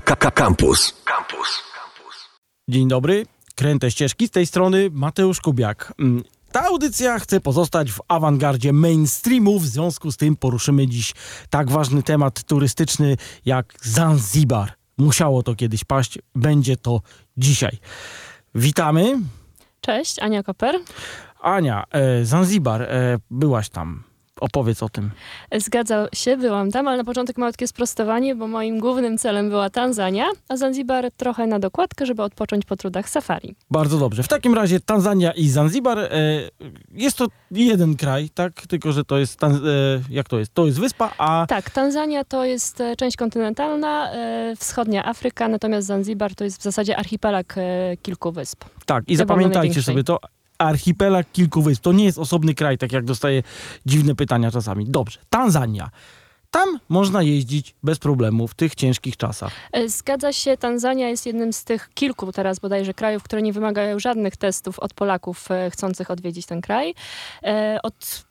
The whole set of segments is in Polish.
Campus. Campus. Dzień dobry, kręte ścieżki z tej strony Mateusz Kubiak. Mm, Ta audycja chce pozostać w awangardzie mainstreamu, w związku z tym poruszymy dziś tak ważny temat turystyczny jak Zanzibar. Musiało to kiedyś paść, będzie to dzisiaj. Witamy. Cześć, Ania Koper. Ania, e, Zanzibar, e, byłaś tam. Opowiedz o tym. Zgadza się, byłam tam, ale na początek malutkie sprostowanie, bo moim głównym celem była Tanzania, a Zanzibar trochę na dokładkę, żeby odpocząć po trudach safari. Bardzo dobrze. W takim razie Tanzania i Zanzibar e, jest to jeden kraj, tak? Tylko, że to jest, e, jak to jest? To jest wyspa, a Tak, Tanzania to jest e, część kontynentalna, e, wschodnia Afryka, natomiast Zanzibar to jest w zasadzie archipelag e, kilku wysp. Tak, i zapamiętajcie sobie to. Archipelag kilku wysp. To nie jest osobny kraj, tak jak dostaję dziwne pytania czasami. Dobrze, Tanzania. Tam można jeździć bez problemu w tych ciężkich czasach. E, Zgadza się, Tanzania jest jednym z tych kilku teraz bodajże krajów, które nie wymagają żadnych testów od Polaków e, chcących odwiedzić ten kraj. E, Od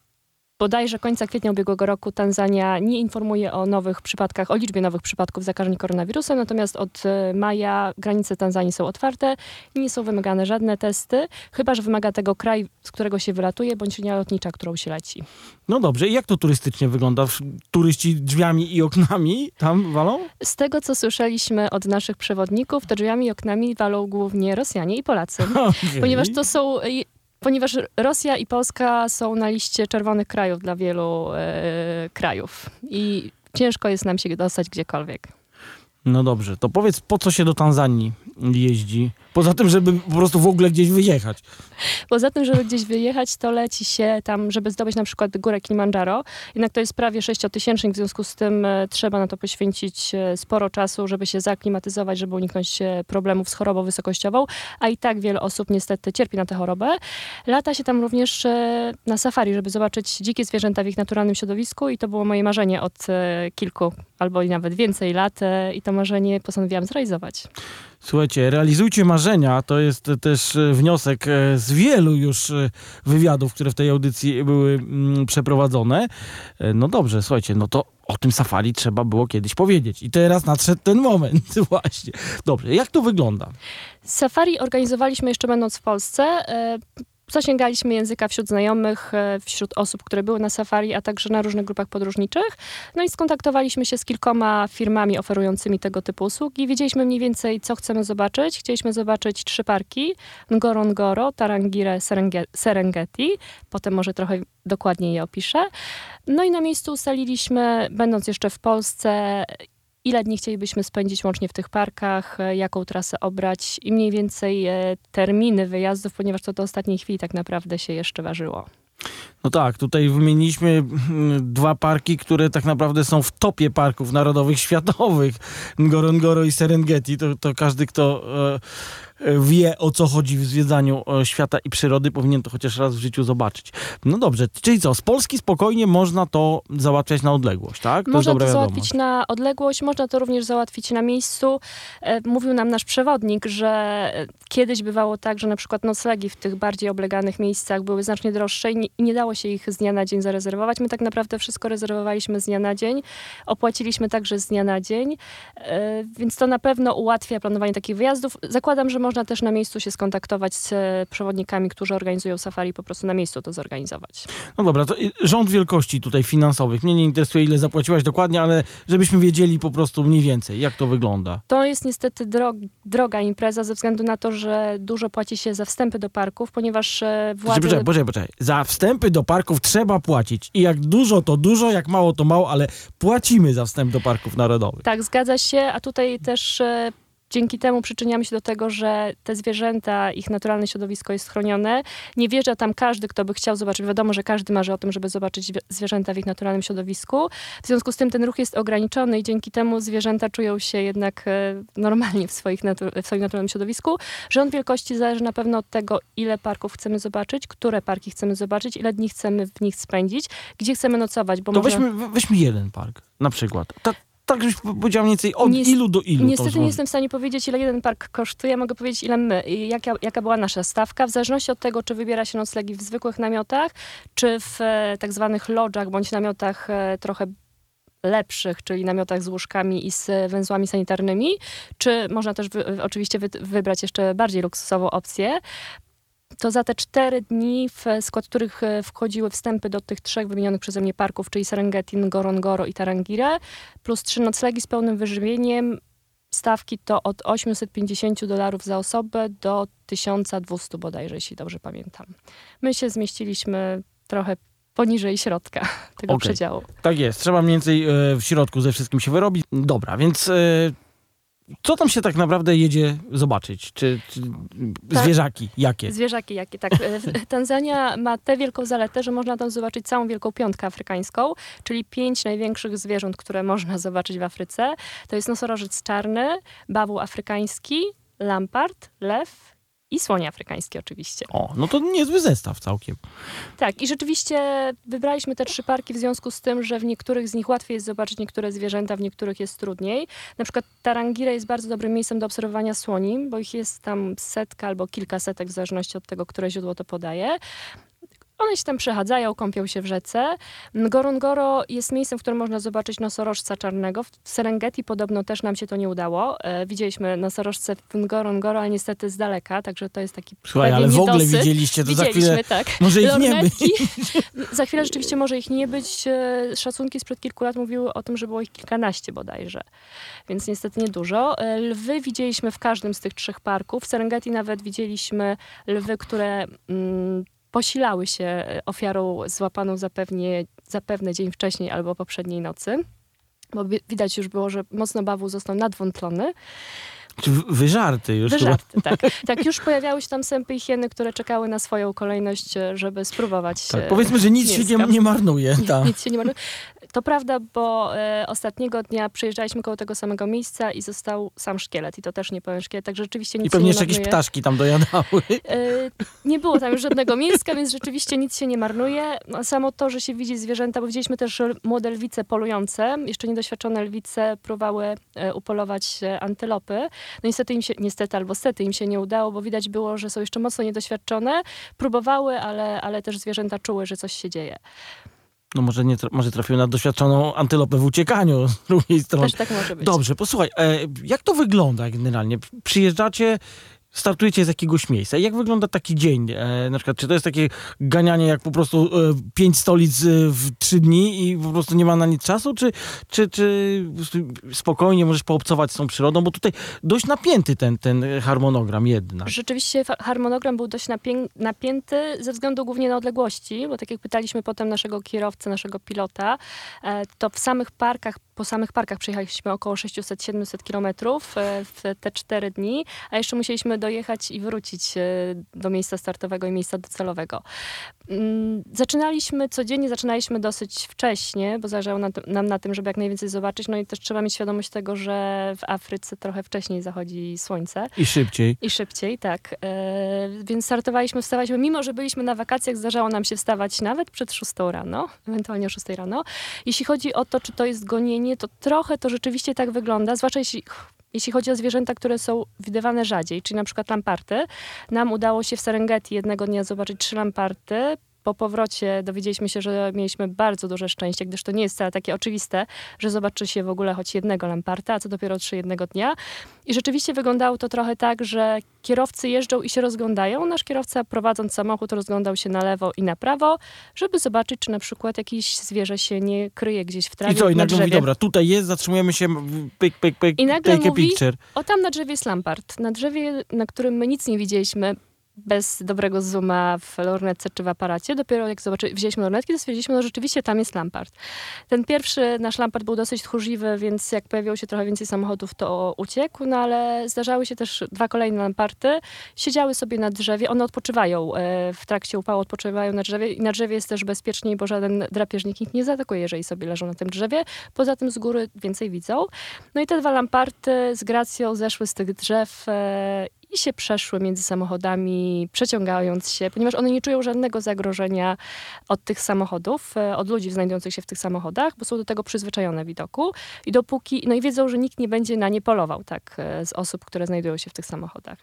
bodajże końca kwietnia ubiegłego roku Tanzania nie informuje o nowych przypadkach, o liczbie nowych przypadków zakażeń koronawirusem, natomiast od e, maja granice Tanzanii są otwarte i nie są wymagane żadne testy, chyba że wymaga tego kraj, z którego się wylatuje, bądź linia lotnicza, którą się leci. No dobrze, i jak to turystycznie wygląda? Turyści drzwiami i oknami tam walą? Z tego, co słyszeliśmy od naszych przewodników, to drzwiami i oknami walą głównie Rosjanie i Polacy. Ponieważ to są. Ponieważ Rosja i Polska są na liście czerwonych krajów dla wielu e, krajów. I ciężko jest nam się dostać gdziekolwiek. No dobrze, to powiedz, po co się do Tanzanii jeździ? Poza tym, żeby po prostu w ogóle gdzieś wyjechać. Poza tym, żeby gdzieś wyjechać, to leci się tam, żeby zdobyć na przykład górę Kilimandżaro. Jednak to jest prawie sześciotysięcznik, w związku z tym e, trzeba na to poświęcić e, sporo czasu, żeby się zaklimatyzować, żeby uniknąć e, problemów z chorobą wysokościową. A i tak wiele osób niestety cierpi na tę chorobę. Lata się tam również na safari, żeby zobaczyć dzikie zwierzęta w ich naturalnym środowisku i to było moje marzenie od kilku albo i nawet więcej lat e, i to marzenie postanowiłam zrealizować. Słuchajcie, realizujcie marzenia. To jest też e, wniosek e, z wielu już wywiadów, które w tej audycji były mm, przeprowadzone. No dobrze, słuchajcie, no to o tym safari trzeba było kiedyś powiedzieć. I teraz nadszedł ten moment, właśnie. Dobrze, jak to wygląda? Safari organizowaliśmy jeszcze będąc w Polsce. Zasięgaliśmy języka wśród znajomych, e, wśród osób, które były na safari, a także na różnych grupach podróżniczych. No i skontaktowaliśmy się z kilkoma firmami oferującymi tego typu usługi. Wiedzieliśmy mniej więcej, co chcemy zobaczyć. Chcieliśmy zobaczyć trzy parki. Ngorongoro, Tarangire, Serenge- Serengeti. Potem może trochę dokładniej je opiszę. No i na miejscu ustaliliśmy, będąc jeszcze w Polsce, ile dni chcielibyśmy spędzić łącznie w tych parkach, e, jaką trasę obrać i mniej więcej e, terminy wyjazdów, ponieważ to do ostatniej chwili tak naprawdę się jeszcze ważyło. No tak, tutaj wymieniliśmy mm, dwa parki, które tak naprawdę są w topie parków narodowych światowych. Ngorongoro i Serengeti. To, to każdy, kto e, wie o co chodzi w zwiedzaniu e, świata i przyrody, powinien to chociaż raz w życiu zobaczyć. No dobrze, czyli co, z Polski spokojnie można to załatwiać na odległość, tak? To Można to załatwić na odległość, można to również załatwić na miejscu. E, Mówił nam nasz przewodnik, że kiedyś bywało tak, że na przykład noclegi w tych bardziej obleganych miejscach były znacznie droższe i nie, i nie dało się ich z dnia na dzień zarezerwować. My tak naprawdę wszystko rezerwowaliśmy z dnia na dzień, opłaciliśmy także z dnia na dzień, e, więc to na pewno ułatwia planowanie takich wyjazdów. Zakładam, że można też na miejscu się skontaktować z e, przewodnikami, którzy organizują safari, po prostu na miejscu to zorganizować. No dobra, to rząd wielkości tutaj finansowych. Mnie nie interesuje, ile zapłaciłaś dokładnie, ale żebyśmy wiedzieli po prostu mniej więcej, jak to wygląda. To jest niestety drog, droga impreza ze względu na to, że dużo płaci się za wstępy do parków, ponieważ e, władze... Poczekaj, poczekaj, poczekaj. Za wstępy do parków trzeba płacić. I jak dużo, to dużo, jak mało, to mało, ale płacimy za wstęp do parków narodowych. Tak, zgadza się, a tutaj też e, dzięki temu przyczyniamy się do tego, że te zwierzęta, ich naturalne środowisko jest chronione. Nie wjeżdża tam każdy, kto by chciał zobaczyć. Wiadomo, że każdy marzy o tym, żeby zobaczyć zwie- zwierzęta w ich naturalnym środowisku. W związku z tym ten ruch jest ograniczony i dzięki temu zwierzęta czują się jednak e, normalnie w, swoich natu- w swoim naturalnym środowisku. Rząd wielkości zależy na pewno od tego, ile parków chcemy zobaczyć, które parki chcemy zobaczyć, ile dni chcemy w nich spędzić, gdzie chcemy nocować, bo To można... weźmy, weźmy jeden park na przykład. Tak żebyś powiedział mniej więcej od Nies- ilu do ilu. Niestety nie jestem w stanie powiedzieć, ile jeden park kosztuje. Mogę powiedzieć, ile my, jaka, jaka była nasza stawka. W zależności od tego, czy wybiera się noclegi w zwykłych namiotach, czy w e, tak zwanych lodżach bądź namiotach e, trochę lepszych, czyli namiotach z łóżkami i z węzłami sanitarnymi, czy można też wy, oczywiście wy, wybrać jeszcze bardziej luksusową opcję, to za te cztery dni, w skład których e, wchodziły wstępy do tych trzech wymienionych przeze mnie parków, czyli Serengeti, Ngorongoro i Tarangire, plus trzy noclegi z pełnym wyżywieniem, stawki to od 850 dolarów za osobę do 1200 bodajże, jeśli dobrze pamiętam. My się zmieściliśmy trochę poniżej środka tego Okej. przedziału. Tak jest, trzeba mniej więcej e, w środku ze wszystkim się wyrobić. Dobra, więc e, co tam się tak naprawdę jedzie zobaczyć? Czy, czy Tak. zwierzaki jakie? Zwierzaki jakie, tak. E, Tanzania ma tę wielką zaletę, że można tam zobaczyć całą wielką piątkę afrykańską, czyli pięć największych zwierząt, które można zobaczyć w Afryce. To jest nosorożec czarny, bawu afrykański, lampart, lew i słonie afrykańskie oczywiście. O, no to niezły zestaw całkiem. Tak, i rzeczywiście wybraliśmy te trzy parki w związku z tym, że w niektórych z nich łatwiej jest zobaczyć niektóre zwierzęta, w niektórych jest trudniej. Na przykład Tarangire jest bardzo dobrym miejscem do obserwowania słoni, bo ich jest tam setka albo kilka setek, w zależności od tego, które źródło to podaje. One się tam przechadzają, kąpią się w rzece. Ngorongoro jest miejscem, w którym można zobaczyć nosorożca czarnego. W Serengeti podobno też nam się to nie udało. E, widzieliśmy nosorożce w Ngorongoro, ale niestety z daleka, także to jest taki Słuchaj, ale w ogóle niedosyt. widzieliście to za Widzieliśmy, chwilę. tak. Może ich nie być. Za chwilę rzeczywiście może ich nie być. E, Szacunki sprzed kilku lat mówiły o tym, że było ich kilkanaście bodajże. Więc niestety niedużo. E, Lwy widzieliśmy w każdym z tych trzech parków. W Serengeti nawet widzieliśmy lwy, które mm, posilały się e, ofiarą złapaną zapewnie, zapewne dzień wcześniej albo poprzedniej nocy. Bo wi- widać już było, że mocno bawu został nadwątlony. Wyżarty już. Wyżarty, tak. Tak, już pojawiały się tam sępy i hieny, które czekały na swoją kolejność, e, żeby spróbować Tak, powiedzmy, że nic się nie, nie marnuje. Tak. Nic się nie marnuje. To prawda, bo e, ostatniego dnia przejeżdżaliśmy koło tego samego miejsca i został sam szkielet. I to też nie pełen szkielet, tak rzeczywiście nic I pewnie jeszcze jakieś ptaszki tam dojadały. E, nie było tam już żadnego mięska, więc rzeczywiście nic się nie marnuje. No, samo to, że się widzi zwierzęta, bo widzieliśmy też młode lwice polujące. Jeszcze niedoświadczone lwice próbowały e, upolować antylopy. No niestety im się, niestety albo stety im się nie udało, bo widać było, że są jeszcze mocno niedoświadczone. Próbowały, ale, ale też zwierzęta czuły, że coś się dzieje. No może, nie, może trafił na doświadczoną antylopę w uciekaniu z drugiej strony. Też tak może być. Dobrze, posłuchaj, e, jak to wygląda generalnie? Przyjeżdżacie, startujecie z jakiegoś miejsca. Jak wygląda taki dzień? E, na przykład, czy to jest takie ganianie jak po prostu e, pięć stolic e, w trzy dni i po prostu nie ma na nic czasu? Czy, czy, czy spokojnie możesz poobcować z tą przyrodą? Bo tutaj dość napięty ten, ten harmonogram jednak. Rzeczywiście harmonogram był dość napię- napięty ze względu głównie na odległości, bo tak jak pytaliśmy potem naszego kierowcę, naszego pilota, e, to w samych parkach, po samych parkach przejechaliśmy około 600-700 kilometrów e, w te cztery dni, a jeszcze musieliśmy dojechać i wrócić e, do miejsca startowego i miejsca docelowego. Mm, Zaczynaliśmy codziennie, zaczynaliśmy dosyć wcześnie, bo zależało nam na tym, żeby jak najwięcej zobaczyć. No i też trzeba mieć świadomość tego, że w Afryce trochę wcześniej zachodzi słońce. I szybciej. I szybciej, tak. E, więc startowaliśmy, wstawaliśmy, mimo że byliśmy na wakacjach, zdarzało nam się wstawać nawet przed 6 rano, ewentualnie o 6 rano. Jeśli chodzi o to, czy to jest gonienie, to trochę to rzeczywiście tak wygląda, zwłaszcza jeśli, jeśli chodzi o zwierzęta, które są widywane rzadziej, czyli na przykład lamparty. Nam udało się w Serengeti jednego dnia zobaczyć trzy lamparty. Po powrocie dowiedzieliśmy się, że mieliśmy bardzo duże szczęście, gdyż to nie jest wcale takie oczywiste, że zobaczy się w ogóle choć jednego lamparta, a co dopiero trzy jednego dnia. I rzeczywiście wyglądało to trochę tak, że kierowcy jeżdżą i się rozglądają. Nasz kierowca prowadząc samochód rozglądał się na lewo i na prawo, żeby zobaczyć, czy na przykład jakieś zwierzę się nie kryje gdzieś w trawie I co? I na nagle mówi, drzewie. dobra, tutaj jest, zatrzymujemy się, pyk, pyk, pyk, I nagle take a mówi- picture. O, tam na drzewie jest lampart. Na drzewie, na którym my nic nie widzieliśmy bez dobrego zooma w lornetce czy w aparacie. Dopiero jak zobaczy, wzięliśmy lornetki, to stwierdziliśmy, że rzeczywiście tam jest lampart. Ten pierwszy nasz lampart był dosyć tchórzliwy, więc jak pojawiło się trochę więcej samochodów, to uciekł, no ale zdarzały się też dwa kolejne lamparty. Siedziały sobie na drzewie, one odpoczywają e, w trakcie upału, odpoczywają na drzewie i na drzewie jest też bezpieczniej, bo żaden drapieżnik ich nie zaatakuje, jeżeli sobie leżą na tym drzewie. Poza tym z góry więcej widzą. No i te dwa lamparty z gracją zeszły z tych drzew e, i się przeszły między samochodami, przeciągając się, ponieważ one nie czują żadnego zagrożenia od tych samochodów, e, od ludzi znajdujących się w tych samochodach, bo są do tego przyzwyczajone widoku i dopóki, no i wiedzą, że nikt nie będzie na nie polował, tak, e, z osób, które znajdują się w tych samochodach.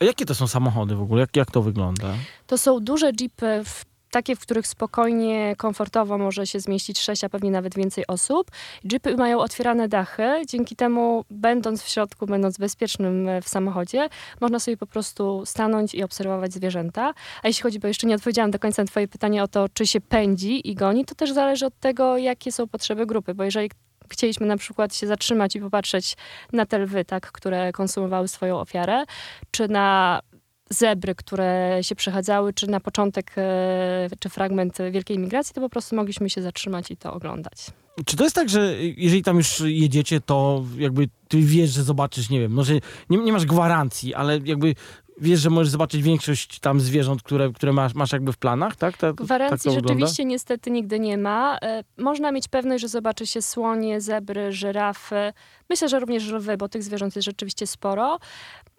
A jakie to są samochody w ogóle? Jak, jak to wygląda? To są duże jeepy w takie, w których spokojnie, komfortowo może się zmieścić sześć, a pewnie nawet więcej osób. Jeepy mają otwierane dachy, dzięki temu będąc w środku, będąc bezpiecznym e, w samochodzie, można sobie po prostu stanąć i obserwować zwierzęta. A jeśli chodzi, bo jeszcze nie odpowiedziałam do końca na twoje pytanie o to, czy się pędzi i goni, to też zależy od tego, jakie są potrzeby grupy, bo jeżeli chcieliśmy na przykład się zatrzymać i popatrzeć na te lwy, tak, które konsumowały swoją ofiarę, czy na zebry, które się przechadzały, czy na początek, e, czy fragment Wielkiej Migracji, to po prostu mogliśmy się zatrzymać i to oglądać. Czy to jest tak, że jeżeli tam już jedziecie, to jakby ty wiesz, że zobaczysz, nie wiem, no, że nie, nie masz gwarancji, ale jakby wiesz, że możesz zobaczyć większość tam zwierząt, które, które masz, masz jakby w planach, tak? Ta, Gwarancji tak rzeczywiście niestety nigdy nie ma. E, można mieć pewność, że zobaczy się słonie, zebry, żyrafy. Myślę, że również lwy, bo tych zwierząt jest rzeczywiście sporo.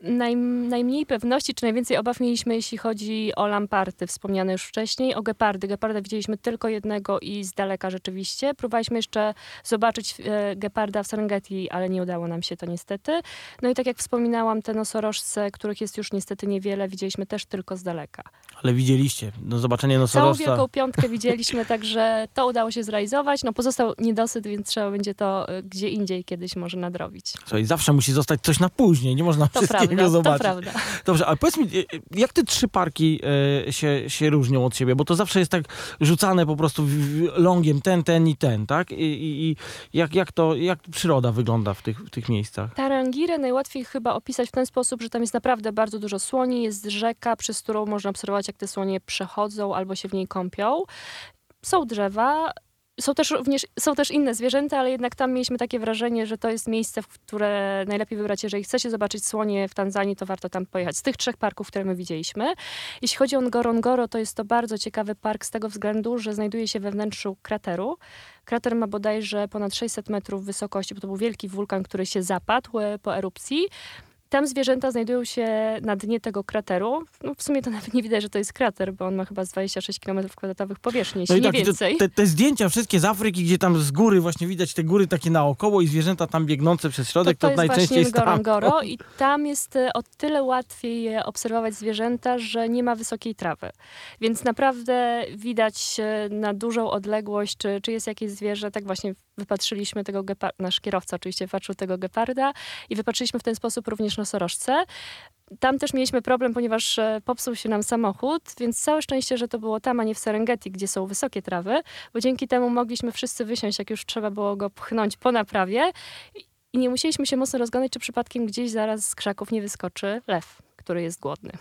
Naj, najmniej pewności, czy najwięcej obaw mieliśmy, jeśli chodzi o lamparty, wspomniane już wcześniej, o gepardy. Geparda widzieliśmy tylko jednego i z daleka rzeczywiście. Próbowaliśmy jeszcze zobaczyć e, geparda w Serengeti, ale nie udało nam się to niestety. No i tak jak wspominałam, te nosorożce, których jest już niestety niewiele, widzieliśmy też tylko z daleka. Ale widzieliście, no zobaczenie nosorożca. Całą wielką piątkę widzieliśmy, także to udało się zrealizować. No pozostał niedosyt, więc trzeba będzie to e, gdzie indziej kiedyś może nadrobić. Słuchaj, zawsze musi zostać coś na później, nie można to wszystkiego prawda, zobaczyć. To prawda. Dobrze, ale powiedz mi, e, jak te trzy parki się, się różnią od siebie? Bo to zawsze jest tak rzucane po prostu longiem ten, ten i ten, tak? I, i, i jak, jak, to, jak przyroda wygląda w tych, w tych miejscach? Tarangirę najłatwiej chyba opisać w ten sposób, że tam jest naprawdę bardzo dużo słoni, jest rzeka, przez którą można obserwować, jak te słonie przechodzą albo się w niej kąpią. Są drzewa, są też również, są też inne zwierzęta, ale jednak tam mieliśmy takie wrażenie, że to jest miejsce, w które najlepiej wybrać, jeżeli chcecie zobaczyć słonie w Tanzanii, to warto tam pojechać. Z tych trzech parków, które my widzieliśmy. Jeśli chodzi o Ngorongoro, to jest to bardzo ciekawy park z tego względu, że znajduje się we wnętrzu krateru. Krater ma bodajże ponad 600 metrów wysokości, bo to był wielki wulkan, który się zapadł e, po erupcji. Tam zwierzęta znajdują się na dnie tego krateru. No, w sumie to nawet nie widać, że to jest krater, bo on ma chyba z 26 km kwadratowych powierzchni, jeśli no nie tak, więcej. Te, te, zdjęcia wszystkie z Afryki, gdzie tam z góry właśnie widać te góry takie naokoło i zwierzęta tam biegnące przez środek, to, to, to najczęściej jest Ngorongoro i tam jest e, o tyle łatwiej obserwować zwierzęta, że nie ma wysokiej trawy. Więc naprawdę widać e, na dużą odległość, czy, czy jest jakieś zwierzę, tak właśnie wypatrzyliśmy tego geparda, nasz kierowca oczywiście wypatrzył tego geparda i wypatrzyliśmy w ten sposób również nosorożce. Tam też mieliśmy problem, ponieważ e, popsuł się nam samochód, więc całe szczęście, że to było tam, a nie w Serengeti, gdzie są wysokie trawy, bo dzięki temu mogliśmy wszyscy wysiąść, jak już trzeba było go pchnąć po naprawie i nie musieliśmy się mocno rozglądać, czy przypadkiem gdzieś zaraz z krzaków nie wyskoczy lew, który jest głodny.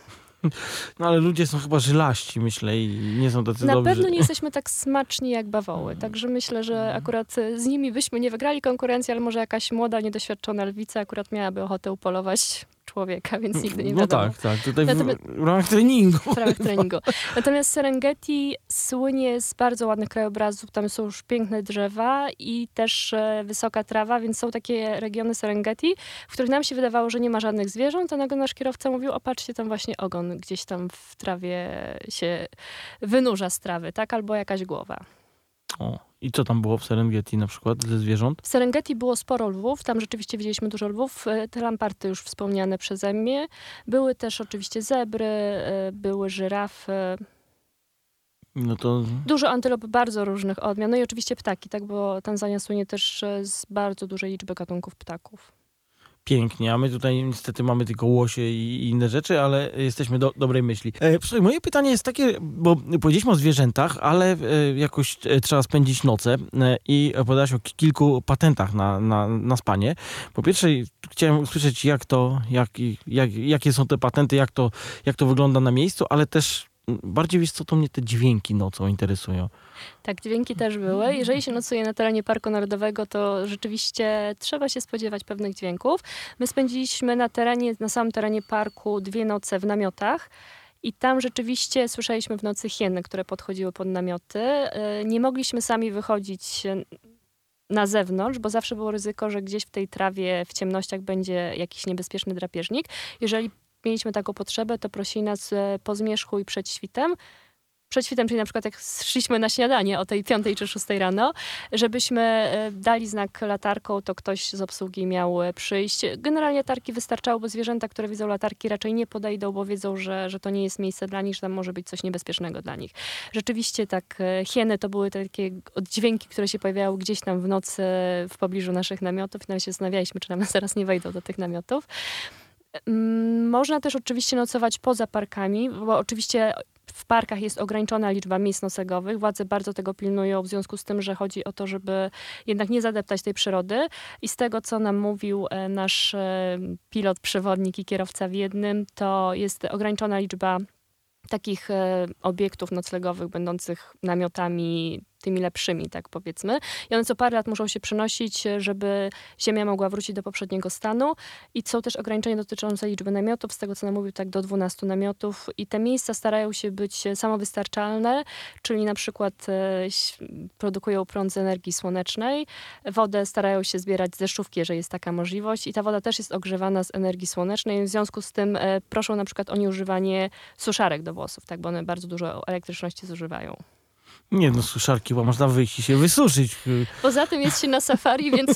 No ale ludzie są chyba żylaści, myślę, i nie są tacy Na dobrzy. Na pewno nie jesteśmy tak smaczni jak bawoły, także myślę, że akurat z nimi byśmy nie wygrali konkurencji, ale może jakaś młoda, niedoświadczona lwica akurat miałaby ochotę upolować człowieka, więc nigdy nie no wiadomo. No tak, tak. Tutaj Natomiast, w, ramach treningu. W ramach treningu. Natomiast Serengeti słynie z bardzo ładnych krajobrazów. Tam są już piękne drzewa i też e, wysoka trawa, więc są takie regiony Serengeti, w których nam się wydawało, że nie ma żadnych zwierząt, a nagle nasz kierowca mówił, opatrzcie tam właśnie ogon gdzieś tam w trawie się wynurza z trawy, tak? Albo jakaś głowa. O. I co tam było w Serengeti na przykład ze zwierząt? W Serengeti było sporo lwów, tam rzeczywiście widzieliśmy dużo lwów. E, te lamparty już wspomniane przeze mnie. Były też oczywiście zebry, e, były żyrafy. No to... Dużo antylop bardzo różnych odmian. No i oczywiście ptaki, tak, bo Tanzania słynie też z bardzo dużej liczby gatunków ptaków pięknie, a my tutaj niestety mamy tylko łosie i inne rzeczy, ale jesteśmy do dobrej myśli. E, moje pytanie jest takie, bo powiedzieliśmy o zwierzętach, ale e, jakoś e, trzeba spędzić noce e, i opowiadałaś o kilku patentach na, na, na spanie. Po pierwsze chciałem usłyszeć, jak to, jak, jak, jakie są te patenty, jak to, jak to wygląda na miejscu, ale też bardziej wiesz co, to mnie te dźwięki nocą interesują. Tak, dźwięki też były. Jeżeli się nocuje na terenie Parku Narodowego, to rzeczywiście trzeba się spodziewać pewnych dźwięków. My spędziliśmy na terenie, na samym terenie parku dwie noce w namiotach. I tam rzeczywiście słyszeliśmy w nocy hieny, które podchodziły pod namioty. E, nie mogliśmy sami wychodzić na zewnątrz, bo zawsze było ryzyko, że gdzieś w tej trawie, w ciemnościach będzie jakiś niebezpieczny drapieżnik. Jeżeli mieliśmy taką potrzebę, to prosili nas e, po zmierzchu i przed świtem przed świtem, czyli na przykład jak szliśmy na śniadanie o tej piątej czy szóstej rano, żebyśmy e, dali znak latarką, to ktoś z obsługi miał e, przyjść. Generalnie latarki wystarczały, bo zwierzęta, które widzą latarki raczej nie podejdą, bo wiedzą, że, że to nie jest miejsce dla nich, że tam może być coś niebezpiecznego dla nich. Rzeczywiście tak, hieny to były takie oddźwięki, które się pojawiały gdzieś tam w nocy w pobliżu naszych namiotów. Nawet się zastanawialiśmy, czy nam zaraz nie wejdą do tych namiotów. Mm, można też oczywiście nocować poza parkami, bo oczywiście w parkach jest ograniczona liczba miejsc noclegowych. Władze bardzo tego pilnują w związku z tym, że chodzi o to, żeby jednak nie zadeptać tej przyrody. I z tego, co nam mówił e, nasz e, pilot, przewodnik i kierowca w jednym, to jest ograniczona liczba takich e, obiektów noclegowych będących namiotami tymi lepszymi, tak powiedzmy. I one co parę lat muszą się przenosić, żeby ziemia mogła wrócić do poprzedniego stanu. I są też ograniczenia dotyczące liczby namiotów, z tego co nam mówił, tak do 12 namiotów. I te miejsca starają się być samowystarczalne, czyli na przykład e, produkują prąd z energii słonecznej. Wodę starają się zbierać z deszczówki, jeżeli jest taka możliwość. I ta woda też jest ogrzewana z energii słonecznej. W związku z tym e, proszą na przykład o nieużywanie suszarek do włosów, tak, bo one bardzo dużo elektryczności zużywają. Nie no, suszarki, bo można wyjść i się wysuszyć. Poza tym jest się na safari, więc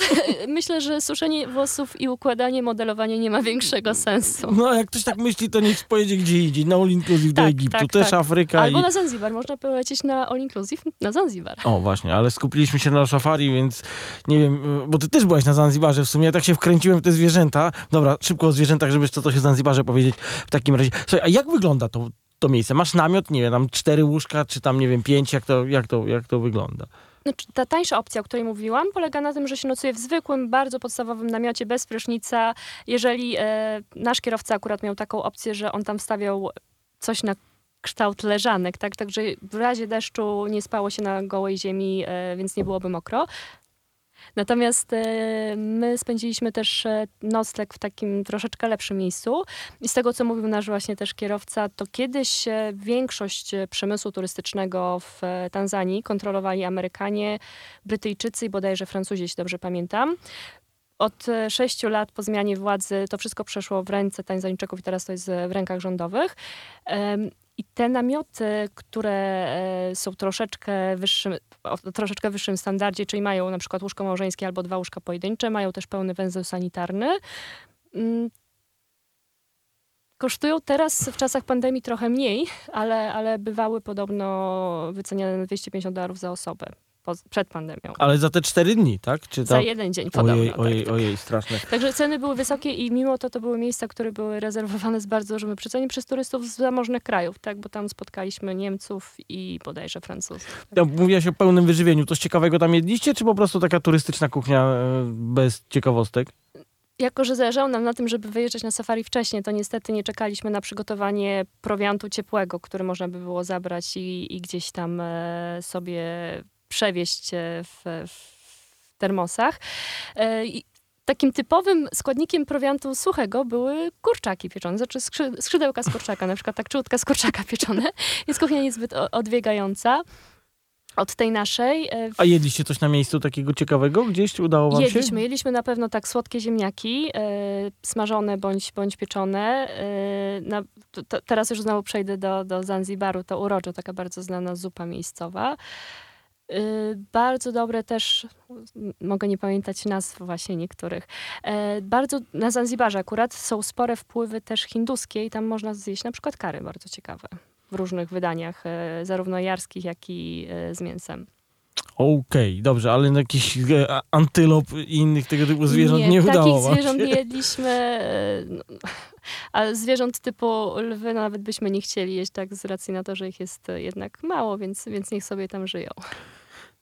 myślę, że suszenie włosów i układanie, modelowanie nie ma większego sensu. No, jak ktoś tak myśli, to niech pojedzie gdzie indziej, na All Inclusive tak, do Egiptu, tak, też tak. Afryka. Albo i... na Zanzibar, można polecieć na All Inclusive na Zanzibar. O, właśnie, ale skupiliśmy się na safari, więc nie wiem, bo ty też byłaś na Zanzibarze w sumie, ja tak się wkręciłem w te zwierzęta. Dobra, szybko o zwierzętach, żeby co to się Zanzibarze powiedzieć w takim razie. Słuchaj, a jak wygląda to, to miejsce? Masz namiot, nie wiem, tam cztery łóżka, czy tam, nie wiem, pięć, jak to, jak to, jak to wygląda? Znaczy, ta tańsza opcja, o której mówiłam, polega na tym, że się nocuje w zwykłym, bardzo podstawowym namiocie, bez prysznica. Jeżeli e, nasz kierowca akurat miał taką opcję, że on tam wstawiał coś na kształt leżanek, tak? Także w razie deszczu nie spało się na gołej ziemi, e, więc nie byłoby mokro. Natomiast e, my spędziliśmy też e, nocleg w takim troszeczkę lepszym miejscu. I z tego, co mówił nasz właśnie też kierowca, to kiedyś e, większość przemysłu turystycznego w Tanzanii kontrolowali Amerykanie, Brytyjczycy i bodajże Francuzi, jeśli dobrze pamiętam. Od sześciu lat po zmianie władzy to wszystko przeszło w ręce Tanzańczyków i teraz to jest w rękach rządowych. I te namioty, które e, są troszeczkę wyższym, o troszeczkę wyższym standardzie, czyli mają na przykład łóżko małżeńskie albo dwa łóżka pojedyncze, mają też pełny węzeł sanitarny. Mm, kosztują teraz w czasach pandemii trochę mniej, ale, ale bywały podobno wyceniane na 250 dolarów za osobę przed pandemią. Ale za te cztery dni, tak? Czy Za jeden dzień podobno. Ojej, tak, ojej, tak. ojej, straszne. Także ceny były wysokie i mimo to to były miejsca, które były rezerwowane z bardzo dużym wyprzedzeniem przez turystów z zamożnych krajów, tak? Bo tam spotkaliśmy Niemców i bodajże Francuzów. Tak? Ja, mówiłaś o pełnym wyżywieniu. Coś ciekawego tam jedliście, czy po prostu taka turystyczna kuchnia e, bez ciekawostek? jako że zależało nam na tym, żeby wyjeżdżać na safari wcześniej, to niestety nie czekaliśmy na przygotowanie prowiantu ciepłego, który można by było zabrać i, i gdzieś tam e, sobie przewieźć w, w termosach. E, I takim typowym składnikiem prowiantu suchego były kurczaki pieczone, znaczy skrzydełka z kurczaka, na przykład tak czutka z kurczaka pieczone. Jest kuchnia niezbyt odbiegająca od tej naszej. E, A jedliście coś na miejscu takiego ciekawego? Gdzieś udało wam jedliśmy, się? Jedliśmy. Jedliśmy na pewno tak słodkie ziemniaki, e, smażone bądź, bądź pieczone. E, na, to, teraz już znowu przejdę do, do Zanzibaru. To uroczo, taka bardzo znana zupa miejscowa. Y, bardzo dobre też, mogę nie pamiętać nazw właśnie niektórych. E, bardzo na Zanzibarze akurat są spore wpływy też hinduskie i tam można zjeść na przykład kary bardzo ciekawe w różnych wydaniach, e, zarówno jarskich, jak i e, z mięsem. Okej, okay, dobrze, ale na jakiś antylop i innych tego typu zwierząt nie, nie udało takich zwierząt nie jedliśmy, no, a zwierząt typu lwy nawet byśmy nie chcieli jeść tak z racji na to, że ich jest jednak mało, więc, więc niech sobie tam żyją.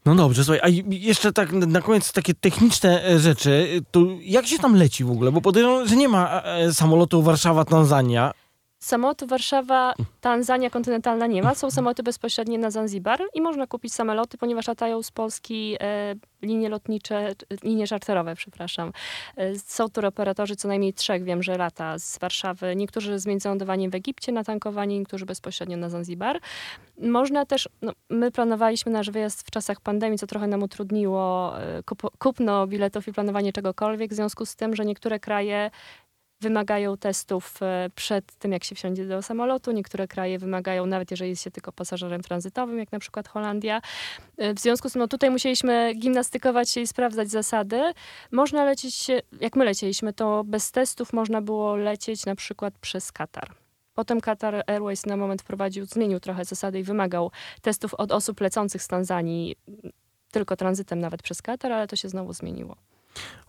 No dobrze, słuchaj, a jeszcze tak na koniec takie techniczne e, rzeczy. To jak się tam leci w ogóle? Bo podejrzewam, że nie ma e, samolotu Warszawa-Tanzania. Samolotu Warszawa, Tanzania kontynentalna nie ma. Są samoloty bezpośrednie na Zanzibar i można kupić samoloty, ponieważ latają z Polski e, linie lotnicze, linie czarterowe, przepraszam. E, są tu operatorzy, co najmniej trzech wiem, że lata z Warszawy. Niektórzy z międzylądowaniem w Egipcie na tankowanie, niektórzy bezpośrednio na Zanzibar. Można też, no, my planowaliśmy nasz wyjazd w czasach pandemii, co trochę nam utrudniło e, kup, kupno biletów i planowanie czegokolwiek, w związku z tym, że niektóre kraje wymagają testów e, przed tym, jak się wsiądzie do samolotu. Niektóre kraje wymagają, nawet jeżeli jest się tylko pasażerem tranzytowym, jak na przykład Holandia. E, w związku z tym no, tutaj musieliśmy gimnastykować się i sprawdzać zasady. Można lecieć, jak my lecieliśmy, to bez testów można było lecieć na przykład przez Katar. Potem Qatar Airways na moment wprowadził, zmienił trochę zasady i wymagał testów od osób lecących z Tanzanii, tylko tranzytem nawet przez Katar, ale to się znowu zmieniło.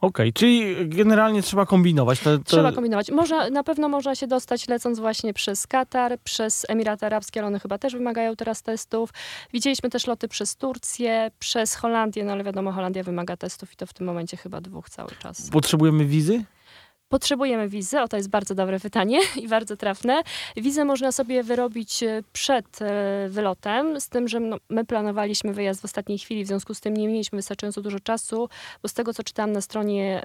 Okej, okay, czyli generalnie trzeba kombinować. To, to... Trzeba kombinować. Można, na pewno można się dostać lecąc właśnie przez Katar, przez Emiraty Arabskie, ale one chyba też wymagają teraz testów. Widzieliśmy też loty przez Turcję, przez Holandię, no ale wiadomo, Holandia wymaga testów i to w tym momencie chyba dwóch cały czas. Potrzebujemy wizy? Potrzebujemy wizy? O, to jest bardzo dobre pytanie i bardzo trafne. Wizę można sobie wyrobić e, przed e, wylotem, z tym, że no, my planowaliśmy wyjazd w ostatniej chwili, w związku z tym nie mieliśmy wystarczająco dużo czasu, bo z tego, co czytałam na stronie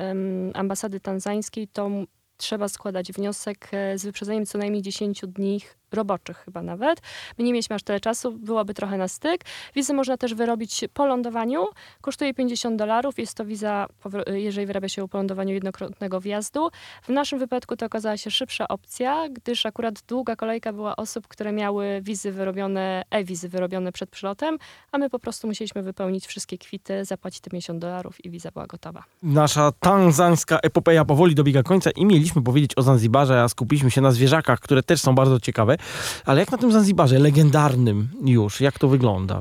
ambasady tanzańskiej, to trzeba składać wniosek e, z wyprzedzeniem co najmniej 10 dni roboczych chyba nawet. My nie mieliśmy aż tyle czasu, byłoby trochę na styk. Wizę można też wyrobić po lądowaniu. Kosztuje 50 dolarów. Jest to wiza, jeżeli wyrabia się po lądowaniu jednokrotnego wjazdu. W naszym wypadku to okazała się szybsza opcja, gdyż akurat długa kolejka była osób, które miały wizy wyrobione, e-wizy wyrobione przed przylotem, a my po prostu musieliśmy wypełnić wszystkie kwity, zapłacić te 50 dolarów i wiza była gotowa. Nasza tanzańska epopeja powoli dobiega końca i mieliśmy powiedzieć o Zanzibarze, a skupiliśmy się na zwierzakach, które też są bardzo ciekawe. Ale jak na tym Zanzibarze, legendarnym już, jak to wygląda?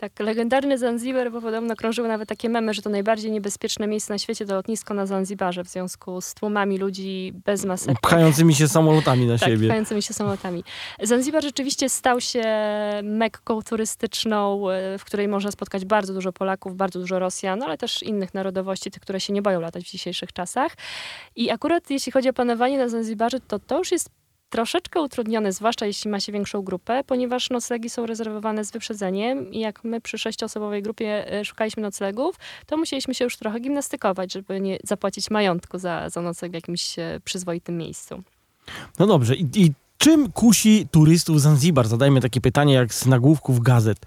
Tak, legendarny Zanzibar, bo podobno krążyły nawet takie memy, że to najbardziej niebezpieczne miejsce na świecie to lotnisko na Zanzibarze w związku z tłumami ludzi bez masek. Pchającymi się samolotami na tak, siebie. pchającymi się samolotami. Zanzibar rzeczywiście stał się mekką turystyczną, e, w której można spotkać bardzo dużo Polaków, bardzo dużo Rosjan, ale też innych narodowości, tych, które się nie boją latać w dzisiejszych czasach. I akurat jeśli chodzi o panowanie na Zanzibarze, to to już jest troszeczkę utrudnione, zwłaszcza jeśli ma się większą grupę, ponieważ noclegi są rezerwowane z wyprzedzeniem i jak my przy sześcioosobowej grupie e, szukaliśmy noclegów, to musieliśmy się już trochę gimnastykować, żeby nie zapłacić majątku za, za nocleg w jakimś e, przyzwoitym miejscu. No dobrze, i, i czym kusi turystów Zanzibar? Zadajmy takie pytanie jak z nagłówków gazet.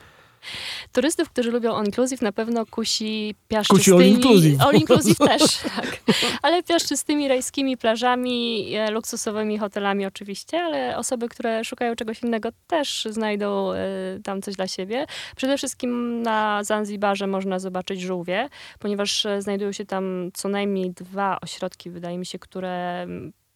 Turystów, którzy lubią all inclusive na pewno kusi piaszczystymi... Kusi all inclusive. All inclusive też, tak. Ale piaszczystymi rajskimi plażami, e, luksusowymi hotelami oczywiście, ale osoby, które szukają czegoś innego też znajdą e, tam coś dla siebie. Przede wszystkim na Zanzibarze można zobaczyć żółwie, ponieważ e, znajdują się tam co najmniej dwa ośrodki, wydaje mi się, które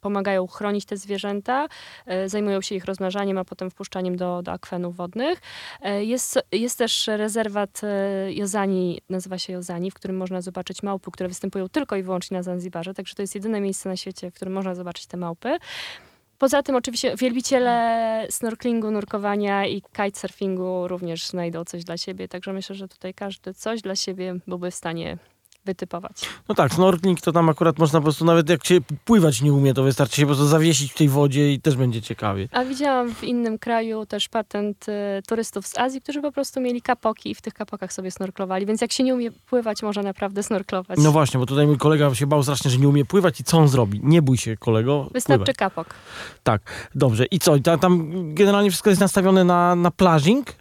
pomagają chronić te zwierzęta, e, zajmują się ich rozmnażaniem, a potem wpuszczaniem do, do akwenów wodnych. E, jest, jest też rezerwat e, Jozani, nazywa się Jozani, w którym można zobaczyć małpy, które występują tylko i wyłącznie na Zanzibarze, także to jest jedyne miejsce na świecie, w którym można zobaczyć te małpy. Poza tym oczywiście wielbiciele snorklingu, nurkowania i kitesurfingu również znajdą coś dla siebie, także myślę, że tutaj każdy coś dla siebie byłby w stanie wytypować. No tak, snorkling to tam akurat można po prostu, nawet jak się pływać nie umie, to wystarczy się po prostu zawiesić w tej wodzie i też będzie ciekawie. A widziałam w innym kraju też patent y, turystów z Azji, którzy po prostu mieli kapoki i w tych kapokach sobie snorklowali, więc jak się nie umie pływać, można naprawdę snorklować. No właśnie, bo tutaj mój kolega się bał strasznie, że nie umie pływać i co on zrobi? Nie bój się, kolego. Wystarczy pływać. kapok. Tak, dobrze. I co? Tam, tam generalnie wszystko jest nastawione na, na plażing? E,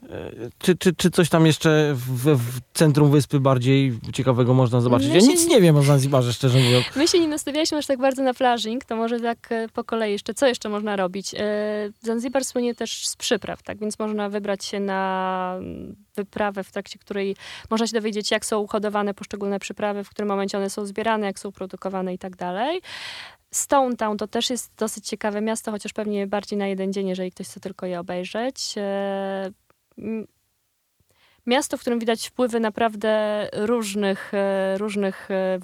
czy, czy, czy coś tam jeszcze w, w centrum wyspy bardziej ciekawego można zobaczyć? Zobaczyć. Ja nic nie wiem o Zanzibarze, szczerze mówiąc. My się nie nastawialiśmy aż tak bardzo na plażing, to może tak e, po kolei jeszcze. Co jeszcze można robić? E, Zanzibar słynie też z przypraw, tak więc można wybrać się na wyprawę, w trakcie której można się dowiedzieć, jak są hodowane poszczególne przyprawy, w którym momencie one są zbierane, jak są produkowane i tak dalej. Stone Town to też jest dosyć ciekawe miasto, chociaż pewnie bardziej na jeden dzień, jeżeli ktoś chce tylko je obejrzeć. Miasto, w którym widać wpływy naprawdę różnych, e, różnych e,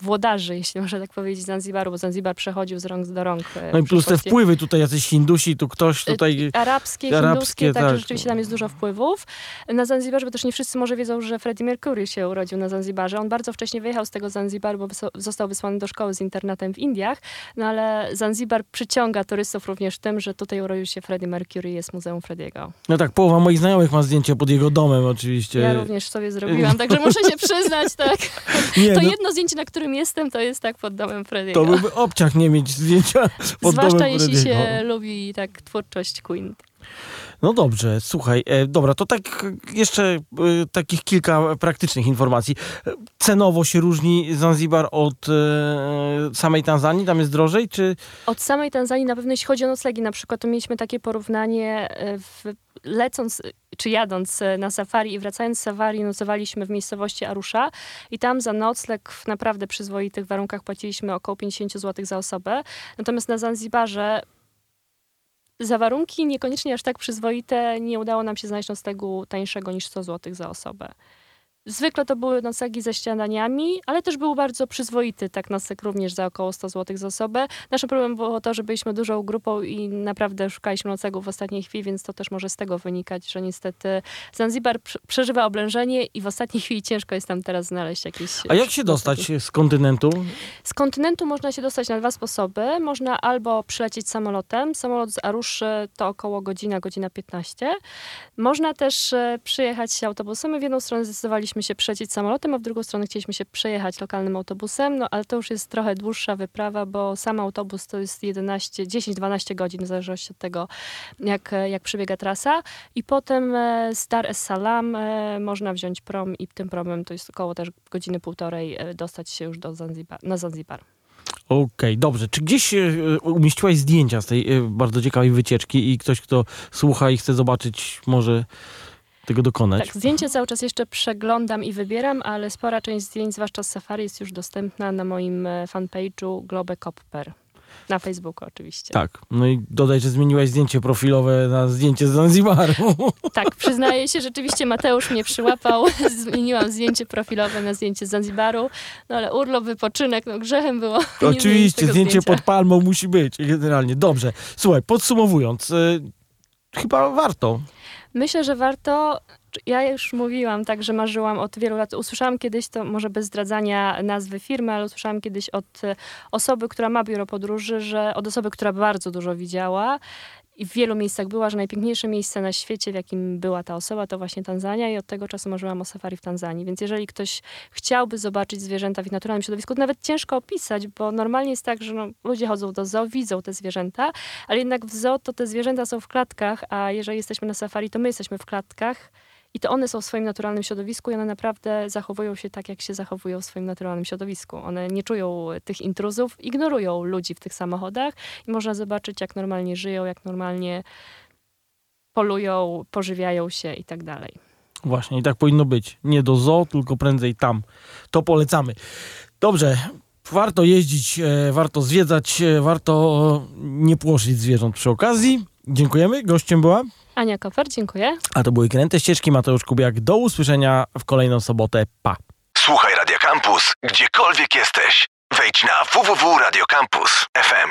włodarzy, jeśli można tak powiedzieć, Zanzibaru, bo Zanzibar przechodził z rąk do rąk. E, no i plus te wpływy tutaj, jacyś Hindusi, tu ktoś tutaj... Arabskie, arabskie hinduskie, tak, tak, rzeczywiście tam jest dużo wpływów. Na Zanzibarze, bo też nie wszyscy może wiedzą, że Freddie Mercury się urodził na Zanzibarze. On bardzo wcześnie wyjechał z tego Zanzibaru, bo został wysłany do szkoły z internatem w Indiach, no ale Zanzibar przyciąga turystów również tym, że tutaj urodził się Freddie Mercury, jest Muzeum Frediego. No tak, połowa moich znajomych ma zdjęcie pod jego domem oczywiście. Ja również sobie zrobiłam, także muszę się przyznać, tak. Nie, to no... jedno zdjęcie na którym jestem, to jest tak pod domem Frediego. To byłby obciach nie mieć zdjęcia pod Zwłaszcza domem jeśli się lubi tak twórczość Queen. No dobrze, słuchaj, e, dobra, to tak jeszcze e, takich kilka praktycznych informacji. E, Cenowo się różni Zanzibar od e, samej Tanzanii? Tam jest drożej, czy... Od samej Tanzanii na pewno jeśli chodzi o noclegi, na przykład to mieliśmy takie porównanie e, w, lecąc czy jadąc e, na safari i wracając z safari nocowaliśmy w miejscowości Arusha i tam za nocleg w naprawdę przyzwoitych warunkach płaciliśmy około 50 zł za osobę. Natomiast na Zanzibarze za warunki niekoniecznie aż tak przyzwoite nie udało nam się znaleźć noclegu tańszego niż 100 zł za osobę. Zwykle to były noclegi ze śniadaniami, ale też był bardzo przyzwoity tak nocleg również za około 100 zł za osobę. Naszym problemem było to, że byliśmy dużą grupą i naprawdę szukaliśmy noclegów w ostatniej chwili, więc to też może z tego wynikać, że niestety Zanzibar prze- przeżywa oblężenie i w ostatniej chwili ciężko jest tam teraz znaleźć jakieś... A jak się dostać z kontynentu? Z kontynentu można się dostać na dwa sposoby. Można albo przylecieć samolotem. Samolot z Aruszy to około godzina, godzina 15. Można też e, przyjechać autobusem. My w jedną stronę zdecydowaliśmy się przylecieć samolotem, a w drugą stronę chcieliśmy się przejechać lokalnym autobusem, no ale to już jest trochę dłuższa wyprawa, bo sam autobus to jest 11, 10-12 godzin, w zależności od tego, jak, e, jak przebiega trasa. I potem e, z Dar es Salaam e, można wziąć prom i tym promem to jest około też godziny półtorej e, dostać się już do Zanzibar, na Zanzibar. Okej, dobrze. Czy gdzieś e, umieściłaś zdjęcia z tej e, bardzo ciekawej wycieczki i ktoś, kto słucha i chce zobaczyć, może tego dokonać? Tak, zdjęcia cały czas jeszcze przeglądam i wybieram, ale spora część zdjęć, zwłaszcza z safari, jest już dostępna na moim e, fanpage'u Globe Copper. Na Facebooku oczywiście. Tak. No i dodaj, że zmieniłaś zdjęcie profilowe na zdjęcie z Zanzibaru. Tak, przyznaję się, rzeczywiście Mateusz mnie przyłapał. Zmieniłam zdjęcie profilowe na zdjęcie z Zanzibaru, no ale urlop, wypoczynek, no grzechem było. Oczywiście, zdjęcie zdjęcia. pod palmą musi być, generalnie. Dobrze. Słuchaj, podsumowując, e, chyba warto. Myślę, że warto. Ja już mówiłam tak, że marzyłam od wielu lat. Usłyszałam kiedyś, to może bez zdradzania nazwy firmy, ale usłyszałam kiedyś od e, osoby, która ma biuro podróży, że od osoby, która bardzo dużo widziała i w wielu miejscach była, że najpiękniejsze miejsce na świecie, w jakim była ta osoba, to właśnie Tanzania i od tego czasu marzyłam o safari w Tanzanii. Więc jeżeli ktoś chciałby zobaczyć zwierzęta w ich naturalnym środowisku, to nawet ciężko opisać, bo normalnie jest tak, że no, ludzie chodzą do zoo, widzą te zwierzęta, ale jednak w zoo to te zwierzęta są w klatkach, a jeżeli jesteśmy na safari, to my jesteśmy w klatkach i to one są w swoim naturalnym środowisku i one naprawdę zachowują się tak, jak się zachowują w swoim naturalnym środowisku. One nie czują tych intruzów, ignorują ludzi w tych samochodach i można zobaczyć, jak normalnie żyją, jak normalnie polują, pożywiają się i tak dalej. Właśnie, i tak powinno być. Nie do zoo, tylko prędzej tam. To polecamy. Dobrze. Warto jeździć, e, warto zwiedzać, e, warto nie płoszyć zwierząt przy okazji. Dziękujemy. Gościem była. Ania Koper, dziękuję. A to były Kręte Ścieżki. Mateusz Kubiak. Do usłyszenia w kolejną sobotę. Pa. Słuchaj Radio Campus, gdziekolwiek jesteś. Wejdź na www.radiocampus.fm.